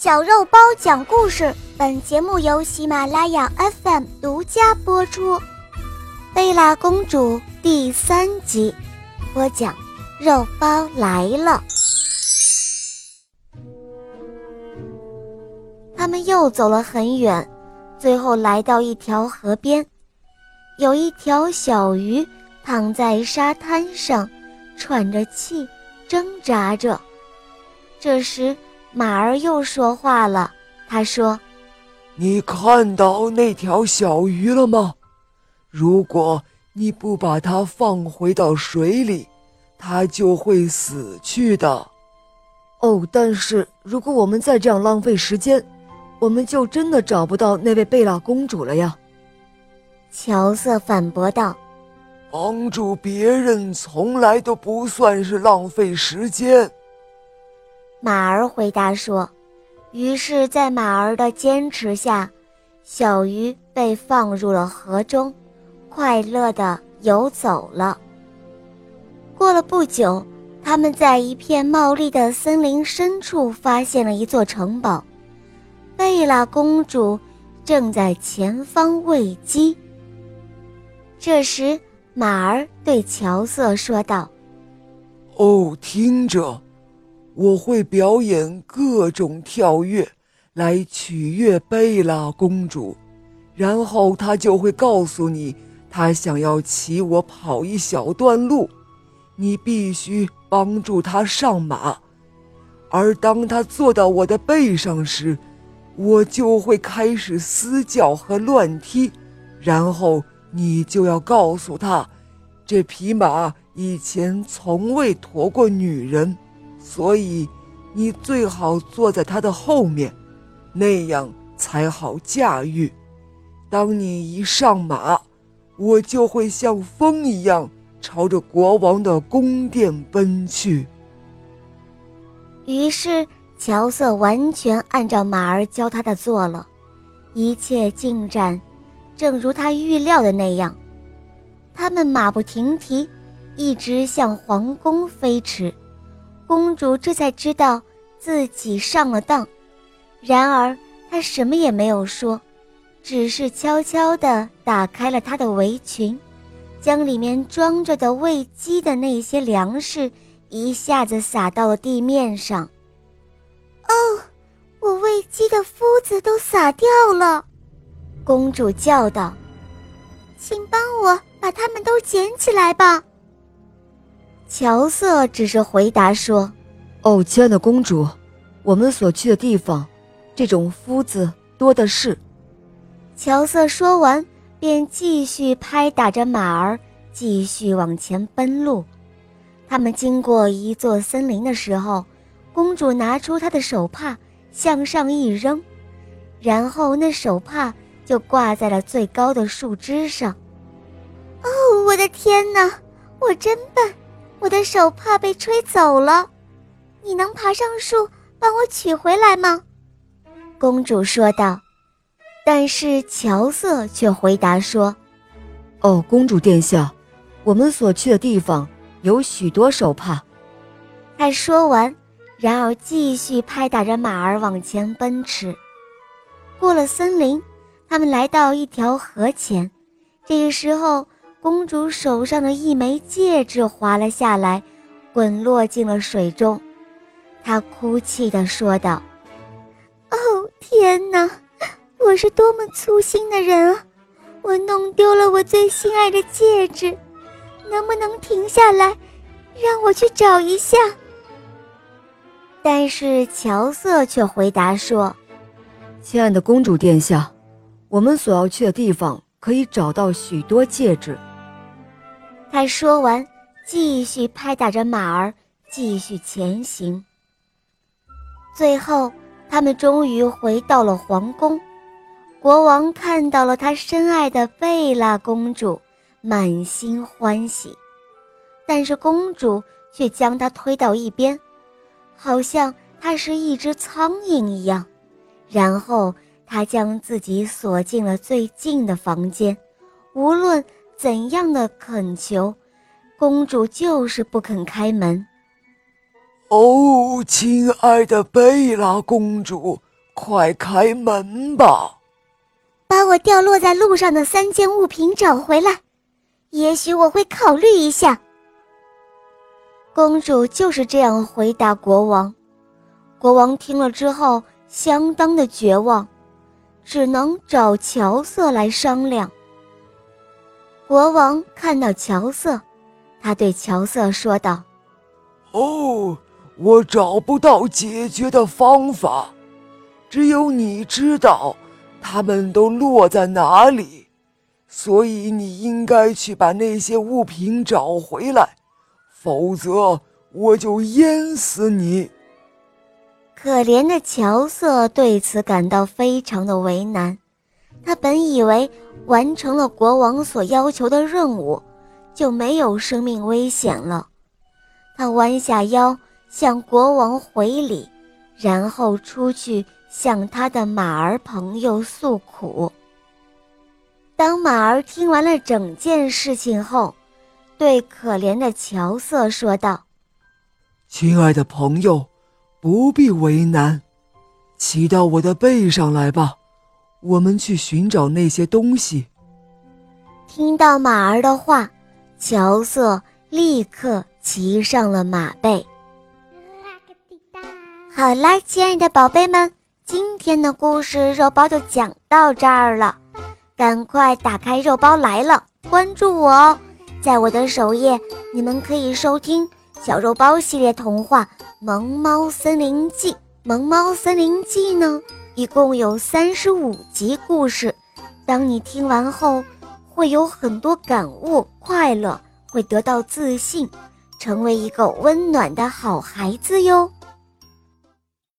小肉包讲故事，本节目由喜马拉雅 FM 独家播出。贝拉公主第三集，播讲肉包来了。他们又走了很远，最后来到一条河边，有一条小鱼躺在沙滩上，喘着气，挣扎着。这时。马儿又说话了，他说：“你看到那条小鱼了吗？如果你不把它放回到水里，它就会死去的。”哦，但是如果我们再这样浪费时间，我们就真的找不到那位贝拉公主了呀。”乔瑟反驳道：“帮助别人从来都不算是浪费时间。”马儿回答说：“于是，在马儿的坚持下，小鱼被放入了河中，快乐地游走了。过了不久，他们在一片茂密的森林深处发现了一座城堡，贝拉公主正在前方喂鸡。这时，马儿对乔瑟说道：‘哦，听着。’”我会表演各种跳跃，来取悦贝拉公主，然后她就会告诉你，她想要骑我跑一小段路，你必须帮助她上马，而当她坐到我的背上时，我就会开始嘶叫和乱踢，然后你就要告诉她，这匹马以前从未驮过女人。所以，你最好坐在他的后面，那样才好驾驭。当你一上马，我就会像风一样朝着国王的宫殿奔去。于是，乔瑟完全按照马儿教他的做了，一切进展正如他预料的那样。他们马不停蹄，一直向皇宫飞驰。公主这才知道自己上了当，然而她什么也没有说，只是悄悄地打开了她的围裙，将里面装着的喂鸡的那些粮食一下子撒到了地面上。哦，我喂鸡的麸子都撒掉了，公主叫道：“请帮我把它们都捡起来吧。”乔瑟只是回答说：“哦，亲爱的公主，我们所去的地方，这种夫子多的是。”乔瑟说完，便继续拍打着马儿，继续往前奔路。他们经过一座森林的时候，公主拿出她的手帕，向上一扔，然后那手帕就挂在了最高的树枝上。哦，我的天哪，我真笨！我的手帕被吹走了，你能爬上树帮我取回来吗？公主说道。但是乔瑟却回答说：“哦，公主殿下，我们所去的地方有许多手帕。”他说完，然而继续拍打着马儿往前奔驰。过了森林，他们来到一条河前，这个时候。公主手上的一枚戒指滑了下来，滚落进了水中。她哭泣地说道：“哦，天哪！我是多么粗心的人啊！我弄丢了我最心爱的戒指，能不能停下来，让我去找一下？”但是乔瑟却回答说：“亲爱的公主殿下，我们所要去的地方可以找到许多戒指。”他说完，继续拍打着马儿，继续前行。最后，他们终于回到了皇宫。国王看到了他深爱的贝拉公主，满心欢喜。但是公主却将他推到一边，好像他是一只苍蝇一样。然后，他将自己锁进了最近的房间，无论。怎样的恳求，公主就是不肯开门。哦，亲爱的贝拉公主，快开门吧！把我掉落在路上的三件物品找回来，也许我会考虑一下。公主就是这样回答国王。国王听了之后，相当的绝望，只能找乔瑟来商量。国王看到乔瑟，他对乔瑟说道：“哦，我找不到解决的方法，只有你知道，他们都落在哪里，所以你应该去把那些物品找回来，否则我就淹死你。”可怜的乔瑟对此感到非常的为难，他本以为。完成了国王所要求的任务，就没有生命危险了。他弯下腰向国王回礼，然后出去向他的马儿朋友诉苦。当马儿听完了整件事情后，对可怜的乔瑟说道：“亲爱的朋友，不必为难，骑到我的背上来吧。”我们去寻找那些东西。听到马儿的话，乔瑟立刻骑上了马背。好啦，亲爱的宝贝们，今天的故事肉包就讲到这儿了。赶快打开肉包来了，关注我哦！在我的首页，你们可以收听小肉包系列童话《萌猫森林记》。《萌猫森林记》呢？一共有三十五集故事，当你听完后，会有很多感悟、快乐，会得到自信，成为一个温暖的好孩子哟。